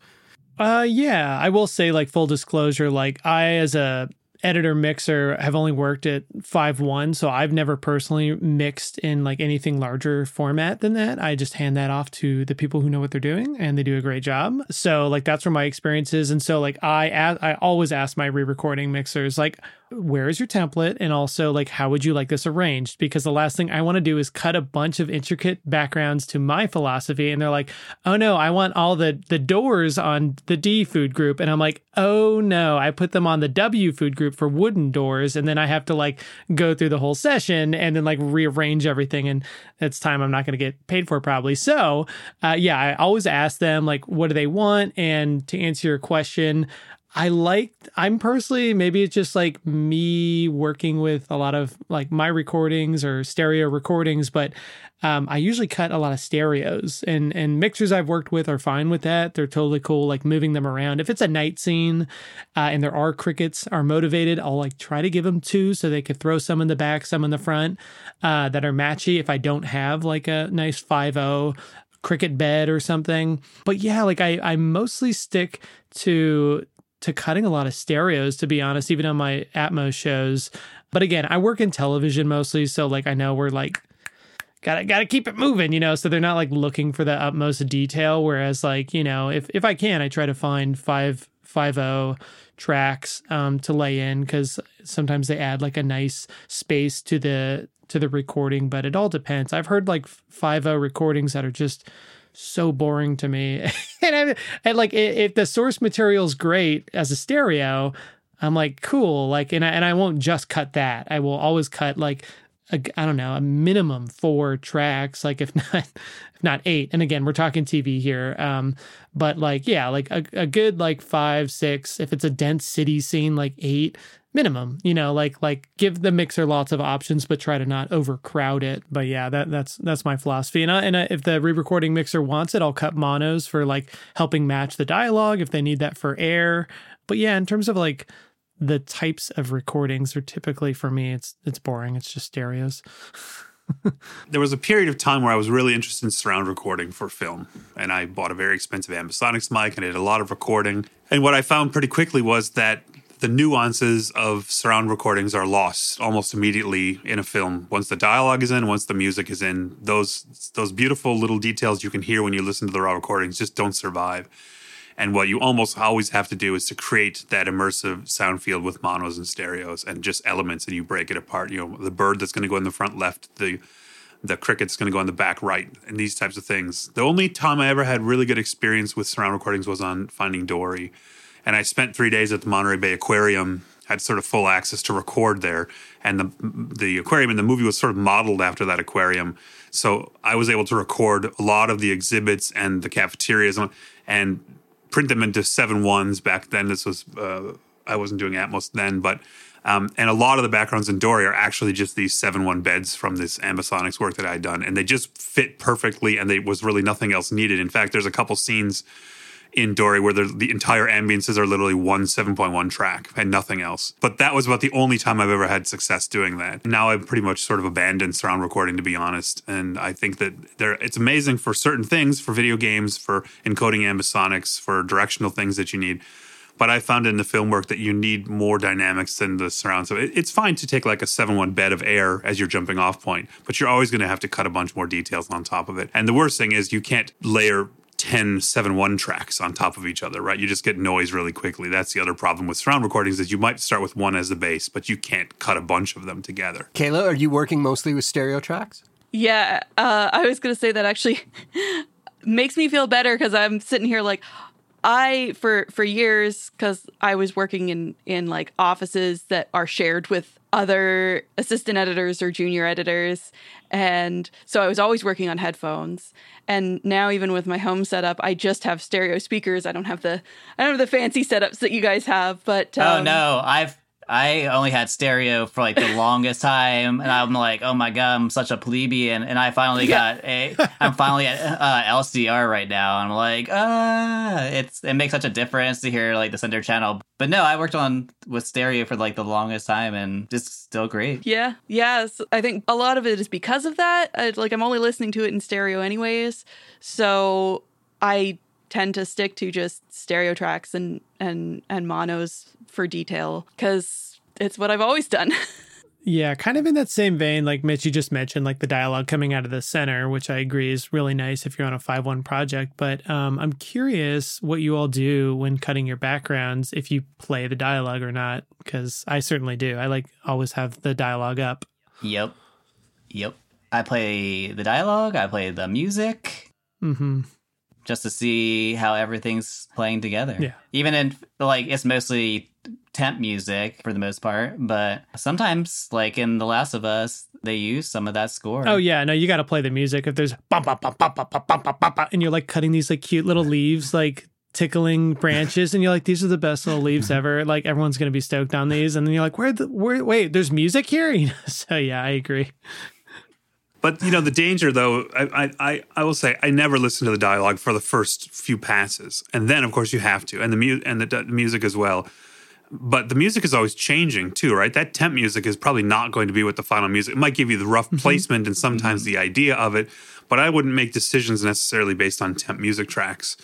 Uh, yeah, I will say, like full disclosure, like I as a editor mixer have only worked at five one, so I've never personally mixed in like anything larger format than that. I just hand that off to the people who know what they're doing, and they do a great job. So like that's where my experience is, and so like i i always ask my re-recording mixers like. Where is your template? And also, like, how would you like this arranged? Because the last thing I want to do is cut a bunch of intricate backgrounds to my philosophy. And they're like, oh no, I want all the, the doors on the D food group. And I'm like, oh no, I put them on the W food group for wooden doors. And then I have to like go through the whole session and then like rearrange everything. And it's time I'm not going to get paid for probably. So, uh, yeah, I always ask them, like, what do they want? And to answer your question, I like I'm personally maybe it's just like me working with a lot of like my recordings or stereo recordings, but um, I usually cut a lot of stereos and and mixers I've worked with are fine with that. They're totally cool, like moving them around. If it's a night scene uh, and there are crickets are motivated, I'll like try to give them two so they could throw some in the back, some in the front uh, that are matchy. If I don't have like a nice five zero cricket bed or something, but yeah, like I I mostly stick to to cutting a lot of stereos to be honest even on my atmos shows. But again i work in television mostly so like i know we're like gotta gotta keep it moving you know? So they're not like looking for the utmost detail whereas like you know if if i can i try to find five five oh tracks um to lay in because sometimes they add like a nice space to the to the recording but it all depends. I've heard like five oh recordings that are just so boring to me. and, I, and like, if the source material is great as a stereo, I'm like, cool. Like, and I, and I won't just cut that. I will always cut like, I I don't know, a minimum four tracks, like if not, if not eight. And again, we're talking TV here. Um, but like, yeah, like a, a good like five, six. If it's a dense city scene, like eight minimum. You know, like like give the mixer lots of options, but try to not overcrowd it. But yeah, that that's that's my philosophy. And I, and I, if the re-recording mixer wants it, I'll cut monos for like helping match the dialogue if they need that for air. But yeah, in terms of like the types of recordings are typically for me it's it's boring it's just stereos there was a period of time where I was really interested in surround recording for film, and I bought a very expensive Ambisonics mic and I did a lot of recording. And what I found pretty quickly was that the nuances of surround recordings are lost almost immediately in a film. Once the dialogue is in, once the music is in, those those beautiful little details you can hear when you listen to the raw recordings just don't survive. And what you almost always have to do is to create that immersive sound field with monos and stereos and just elements, and you break it apart. You know, the bird that's going to go in the front left, the the cricket's going to go in the back right, and these types of things. The only time I ever had really good experience with surround recordings was on Finding Dory, and I spent three days at the Monterey Bay Aquarium. Had sort of full access to record there, and the the aquarium in the movie was sort of modeled after that aquarium. So I was able to record a lot of the exhibits and the cafeterias and print them into seven ones back then. This was uh, I wasn't doing Atmos then, but um, and a lot of the backgrounds in Dory are actually just these seven one beds from this Ambisonics work that I had done, and they just fit perfectly, and there was really nothing else needed. In fact, there's a couple scenes in Dory where the entire ambiances are literally one 7.1 track and nothing else. But that was about the only time I've ever had success doing that. Now I've pretty much sort of abandoned surround recording to be honest. And I think that there it's amazing for certain things, for video games, for encoding ambisonics, for directional things that you need. But I found in the film work that you need more dynamics than the surround. So it, it's fine to take like a 7 1 bed of air as your jumping off point, but you're always going to have to cut a bunch more details on top of it. And the worst thing is you can't layer 10 7 1 tracks on top of each other, right? You just get noise really quickly. That's the other problem with surround recordings is you might start with one as the base, but you can't cut a bunch of them together. Kayla, are you working mostly with stereo tracks? Yeah, uh, I was going to say that actually makes me feel better because I'm sitting here like, I for for years because I was working in in like offices that are shared with other assistant editors or junior editors and so I was always working on headphones and now even with my home setup I just have stereo speakers. I don't have the I don't have the fancy setups that you guys have but oh, um, oh no. I've I only had stereo for like the longest time, and I'm like, oh my god, I'm such a plebeian, and I finally got a, I'm finally at uh, LCR right now. I'm like, ah, uh, it's it makes such a difference to hear like the center channel. But no, I worked on with stereo for like the longest time, and it's still great. Yeah, yes, I think a lot of it is because of that. I, like I'm only listening to it in stereo anyways, so I tend to stick to just stereo tracks and and and monos for detail because it's what I've always done. yeah, kind of in that same vein, like Mitch, you just mentioned, like the dialogue coming out of the center, which I agree is really nice if you're on a 5 1 project. But um, I'm curious what you all do when cutting your backgrounds, if you play the dialogue or not, because I certainly do. I like always have the dialogue up. Yep. Yep. I play the dialogue, I play the music. Mm-hmm just to see how everything's playing together. Yeah. Even in like it's mostly temp music for the most part, but sometimes, like in The Last of Us, they use some of that score. Oh yeah, no, you got to play the music. If there's bump ba and you're like cutting these like cute little leaves, like tickling branches, and you're like, these are the best little leaves ever. Like everyone's gonna be stoked on these, and then you're like, where the where? Wait, there's music here. You know? So yeah, I agree. But you know the danger, though. I, I I will say I never listen to the dialogue for the first few passes, and then of course you have to, and the mu- and the, the music as well but the music is always changing too, right? That temp music is probably not going to be what the final music. It might give you the rough mm-hmm. placement and sometimes mm-hmm. the idea of it, but I wouldn't make decisions necessarily based on temp music tracks.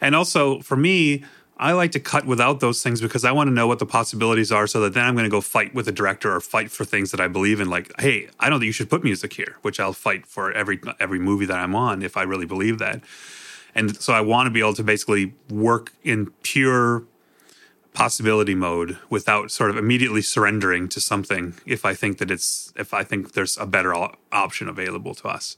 And also for me, I like to cut without those things because I want to know what the possibilities are so that then I'm going to go fight with a director or fight for things that I believe in like hey, I don't think you should put music here, which I'll fight for every every movie that I'm on if I really believe that. And so I want to be able to basically work in pure possibility mode without sort of immediately surrendering to something if I think that it's if I think there's a better option available to us.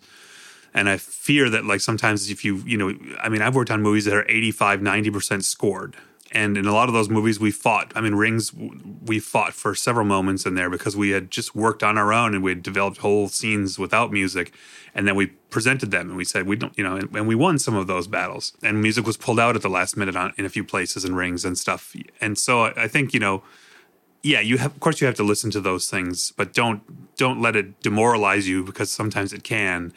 And I fear that like sometimes if you, you know, I mean, I've worked on movies that are 85, 90% scored and in a lot of those movies, we fought. I mean, Rings, we fought for several moments in there because we had just worked on our own and we had developed whole scenes without music. And then we presented them and we said, we don't, you know, and, and we won some of those battles. And music was pulled out at the last minute on, in a few places in Rings and stuff. And so I, I think, you know, yeah, you have, of course, you have to listen to those things, but don't don't let it demoralize you because sometimes it can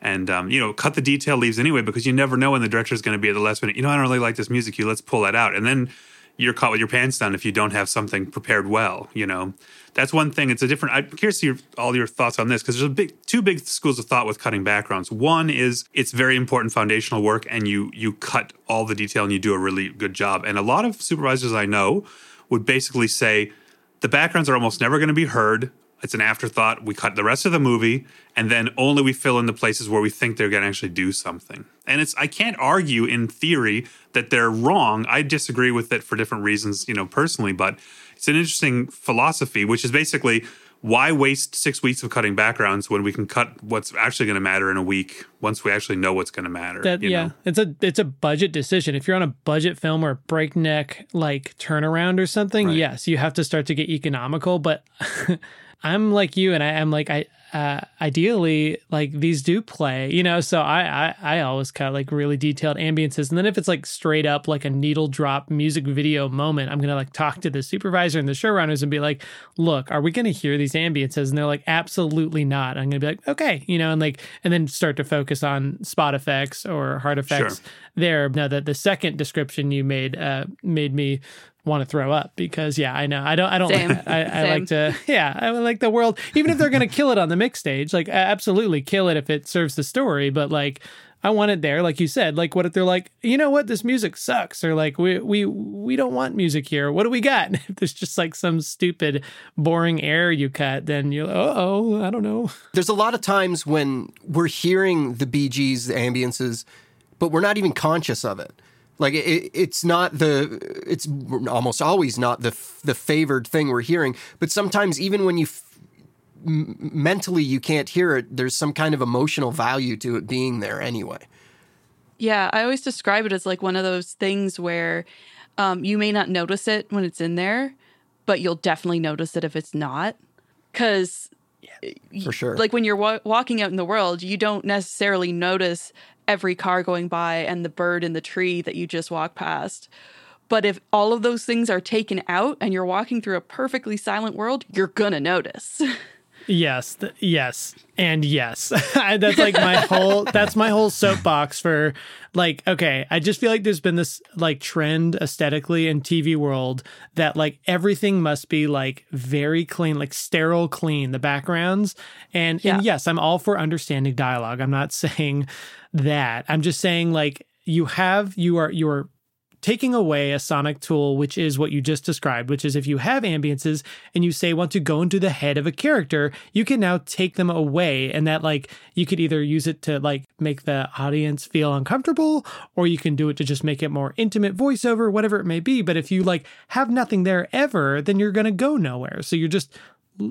and um, you know cut the detail leaves anyway because you never know when the director is going to be at the last minute you know i don't really like this music you let's pull that out. And then you're caught with your pants down if you don't have something prepared well you know? That's one thing it's a different i'm curious to hear all your thoughts on this because there's a big two big schools of thought with cutting backgrounds. One is it's very important foundational work and you you cut all the detail and you do a really good job. And a lot of supervisors i know would basically say the backgrounds are almost never going to be heard it's an afterthought. We cut the rest of the movie, and then only we fill in the places where we think they're going to actually do something. And it's I can't argue in theory that they're wrong. I disagree with it for different reasons, you know, personally, but it's an interesting philosophy, which is basically why waste six weeks of cutting backgrounds when we can cut what's actually going to matter in a week once we actually know what's going to matter? That yeah, know? it's a it's a budget decision. If you're on a budget film or breakneck like turnaround or something, Right. yes, you have to start to get economical. But I'm like you, and I am like I uh, ideally like these do play, you know. So I I, I always cut like really detailed ambiances, and then if it's like straight up like a needle drop music video moment, I'm gonna like talk to the supervisor and the showrunners and be like, look, are we gonna hear these ambiances? And they're like, absolutely not. I'm gonna be like, okay, you know, and like and then start to focus on spot effects or hard effects Sure. there. Now that the second description you made uh, made me want to throw up because yeah, I know I don't I don't Same. I, I like to yeah I like the world even if they're gonna kill it on the mix stage like absolutely kill it if it serves the story but like. I want it there, like you said. Like, what if they're like, you know what, this music sucks, or like, we we we don't want music here. What do we got? If there's just like some stupid, boring air you cut, then you're, uh oh, I don't know. There's a lot of times when we're hearing the BGs, the ambiances, but we're not even conscious of it. Like it, it's not the, it's almost always not the the favored thing we're hearing. But sometimes even when you f- mentally you can't hear it, there's some kind of emotional value to it being there anyway. Yeah, I always describe it as like one of those things where um, you may not notice it when it's in there, but you'll definitely notice it if it's not. Because, For sure. like, when you're wa- walking out in the world, you don't necessarily notice every car going by and the bird in the tree that you just walked past. But if all of those things are taken out and you're walking through a perfectly silent world, you're gonna notice. Yes, th- yes, and yes. that's like my whole. That's my whole soapbox for like. Okay, I just feel like there's been this like trend aesthetically in TV world that like everything must be like very clean, like sterile clean. The backgrounds and Yeah. and yes, I'm all for understanding dialogue. I'm not saying that. I'm just saying like you have you are you are taking away a sonic tool, which is what you just described, which is if you have ambiances and you say want to go into the head of a character, you can now take them away. And that, like, you could either use it to, like, make the audience feel uncomfortable, or you can do it to just make it more intimate voiceover, whatever it may be. But if you, like, have nothing there ever, then you're going to go nowhere. So you're just,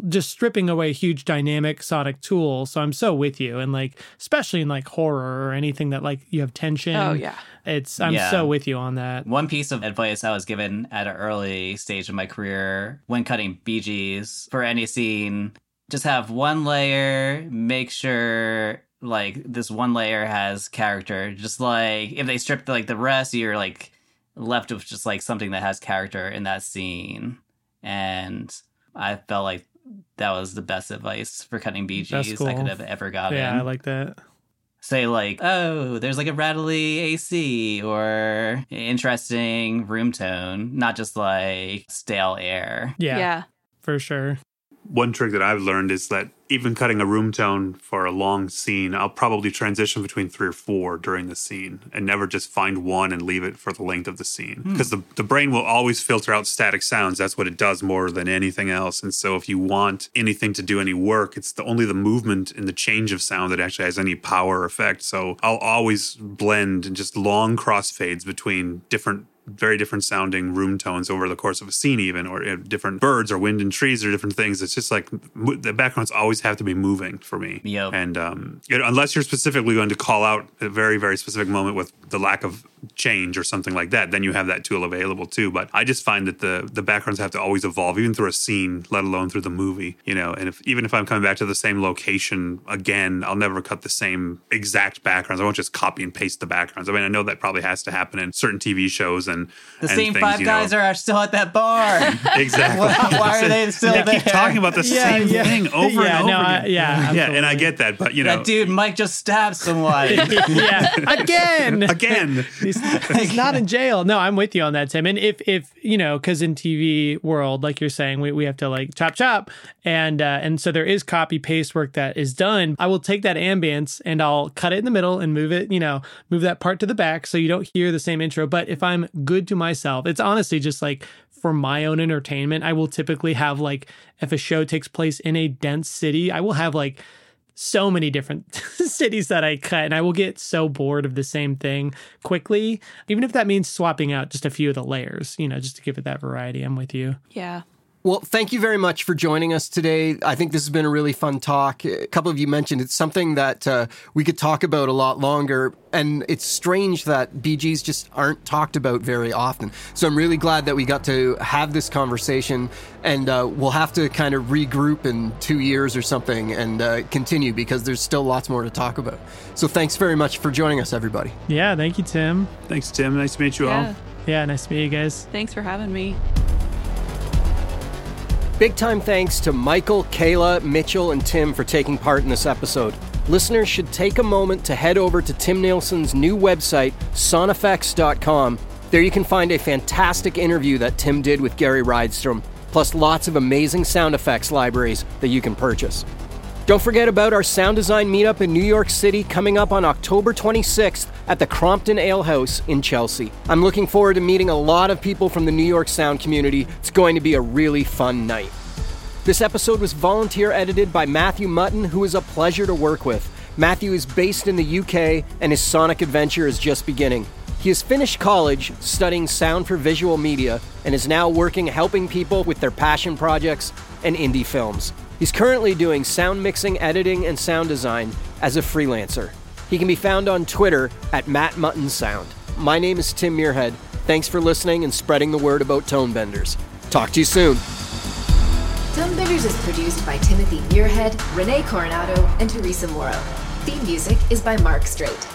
just stripping away huge dynamic sonic tool. So I'm so with you. And, like, especially in, like, horror or anything that, like, you have tension. Oh, yeah. It's, I'm Yeah. so with you on that. One piece of advice I was given at an early stage of my career when cutting BGs for any scene, just have one layer, make sure like this one layer has character. Just like if they strip like the rest, you're like left with just like something that has character in that scene. And I felt like that was the best advice for cutting BGs I could have ever gotten Yeah, I like that. say like, oh, there's like a rattly AC or interesting room tone, not just like stale air. Yeah, yeah. for sure. One trick that I've learned is that even cutting a room tone for a long scene, I'll probably transition between three or four during the scene and never just find one and leave it for the length of the scene. Hmm. Because the, the brain will always filter out static sounds. That's what it does more than anything else. And so if you want anything to do any work, it's the only the movement and the change of sound that actually has any power or effect. So I'll always blend and just long crossfades between different very different sounding room tones over the course of a scene, even or different birds or wind and trees or different things. It's just like the backgrounds always have to be moving for me. Yep. And um, it- unless you're specifically going to call out a very, very specific moment with the lack of change or something like that, then you have that tool available too. But I just find that the the backgrounds have to always evolve, even through a scene, let alone through the movie. You know, and if even if I'm coming back to the same location again, I'll never cut the same exact backgrounds. I won't just copy and paste the backgrounds. I mean, I know that probably has to happen in certain TV shows and The and same things, five you know. guys are still at that bar. exactly. why, why are they still They there? keep talking about the Yeah, same yeah. thing over Yeah, and over no, I- again. yeah, yeah, and I get that, but you know, That dude Mike just stabbed someone. yeah, again. again, he's, he's not in jail. No, I'm with you on that, Tim. And if if you know, because in TV world, like you're saying, we, we have to like chop chop, and uh, and so there is copy paste work that is done. I will take that ambience and I'll cut it in the middle and move it, you know, move that part to the back so you don't hear the same intro. But if I'm good to myself. It's honestly just like for my own entertainment. I will typically have like if a show takes place in a dense city, I will have like so many different cities that I cut, and I will get so bored of the same thing quickly, even if that means swapping out just a few of the layers, you know, just to give it that variety. I'm with you. Yeah. Well, thank you very much for joining us today. I think this has been a really fun talk. A couple of you mentioned it's something that uh, we could talk about a lot longer. And it's strange that BGs just aren't talked about very often. So I'm really glad that we got to have this conversation. And uh, we'll have to kind of regroup in two years or something and uh, continue because there's still lots more to talk about. So thanks very much for joining us, everybody. Yeah, thank you, Tim. Thanks, Tim. Nice to meet you Yeah. all. Yeah, nice to meet you guys. Thanks for having me. Big time thanks to Michael, Kayla, Mitchell, and Tim for taking part in this episode. Listeners should take a moment to head over to Tim Nielsen's new website, soneffects.com. There you can find a fantastic interview that Tim did with Gary Rydstrom, plus lots of amazing sound effects libraries that you can purchase. Don't forget about our sound design meetup in New York City coming up on October 26th at the Crompton Ale House in Chelsea. I'm looking forward to meeting a lot of people from the New York sound community. It's going to be a really fun night. This episode was volunteer edited by Matthew Mutton, who is a pleasure to work with. Matthew is based in the UK and his sonic adventure is just beginning. He has finished college studying sound for visual media and is now working helping people with their passion projects and indie films. He's currently doing sound mixing, editing, and sound design as a freelancer. He can be found on Twitter at Matt Mutton Sound. My name is Tim Muirhead. Thanks for listening and spreading the word about Tonebenders. Talk to you soon. Tonebenders is produced by Timothy Muirhead, Renee Coronado, and Teresa Morrow. Theme music is by Mark Straight.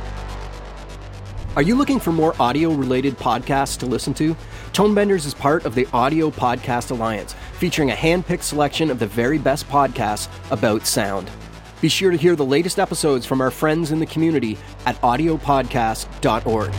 Are you looking for more audio related podcasts to listen to? Tonebenders is part of the Audio Podcast Alliance, featuring a hand picked selection of the very best podcasts about sound. Be sure to hear the latest episodes from our friends in the community at audiopodcast.org.